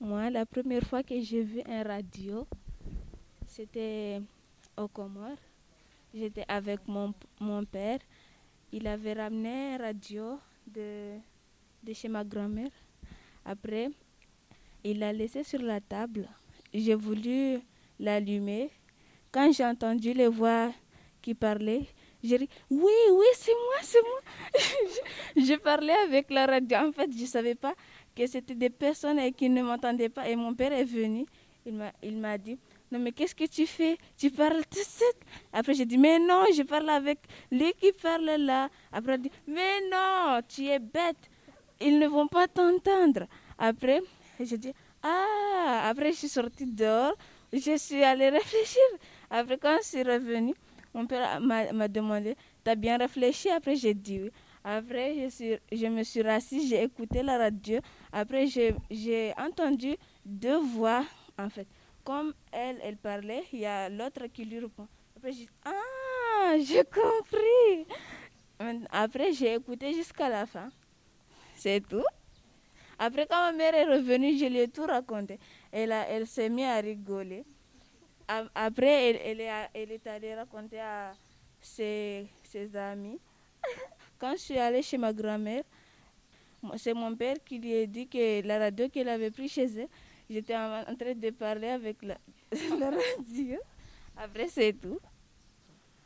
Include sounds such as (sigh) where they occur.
Moi, la première fois que j'ai vu un radio, c'était au Comore. J'étais avec mon, mon père. Il avait ramené un radio de, de chez ma grand-mère. Après, il l'a laissé sur la table. J'ai voulu l'allumer. Quand j'ai entendu les voix qui parlaient, j'ai dit Oui, oui, c'est moi, c'est moi. (laughs) je parlais avec la radio. En fait, je ne savais pas que c'était des personnes qui ne m'entendaient pas. Et mon père est venu. Il m'a dit Non, mais qu'est-ce que tu fais? Tu parles tout seul Après, j'ai dit Mais non, je parle avec lui qui parle là. Après, il dit Mais non, tu es bête. Ils ne vont pas t'entendre. Après, j'ai dit Ah Après, je suis sortie dehors. Je suis allée réfléchir. Après, quand je suis revenue, mon père m'a demandé T'as bien réfléchi Après, j'ai dit oui. Après, je, me suis assise, j'ai écouté la radio. Après, j'ai entendu deux voix, en fait. Comme elle, elle parlait, il y a l'autre qui lui répond. Après, j'ai dit, ah, j'ai compris. Après, j'ai écouté jusqu'à la fin. C'est tout. Après, quand ma mère est revenue, je lui ai tout raconté. Elle, elle s'est mise à rigoler. Après, elle, elle, est, elle est allée raconter à ses, ses amis. Quand je suis allée chez ma grand-mère, c'est mon père qui lui a dit que la radio qu'elle avait pris chez elle, j'étais en train de parler avec la, (laughs) la radio. Après, c'est tout.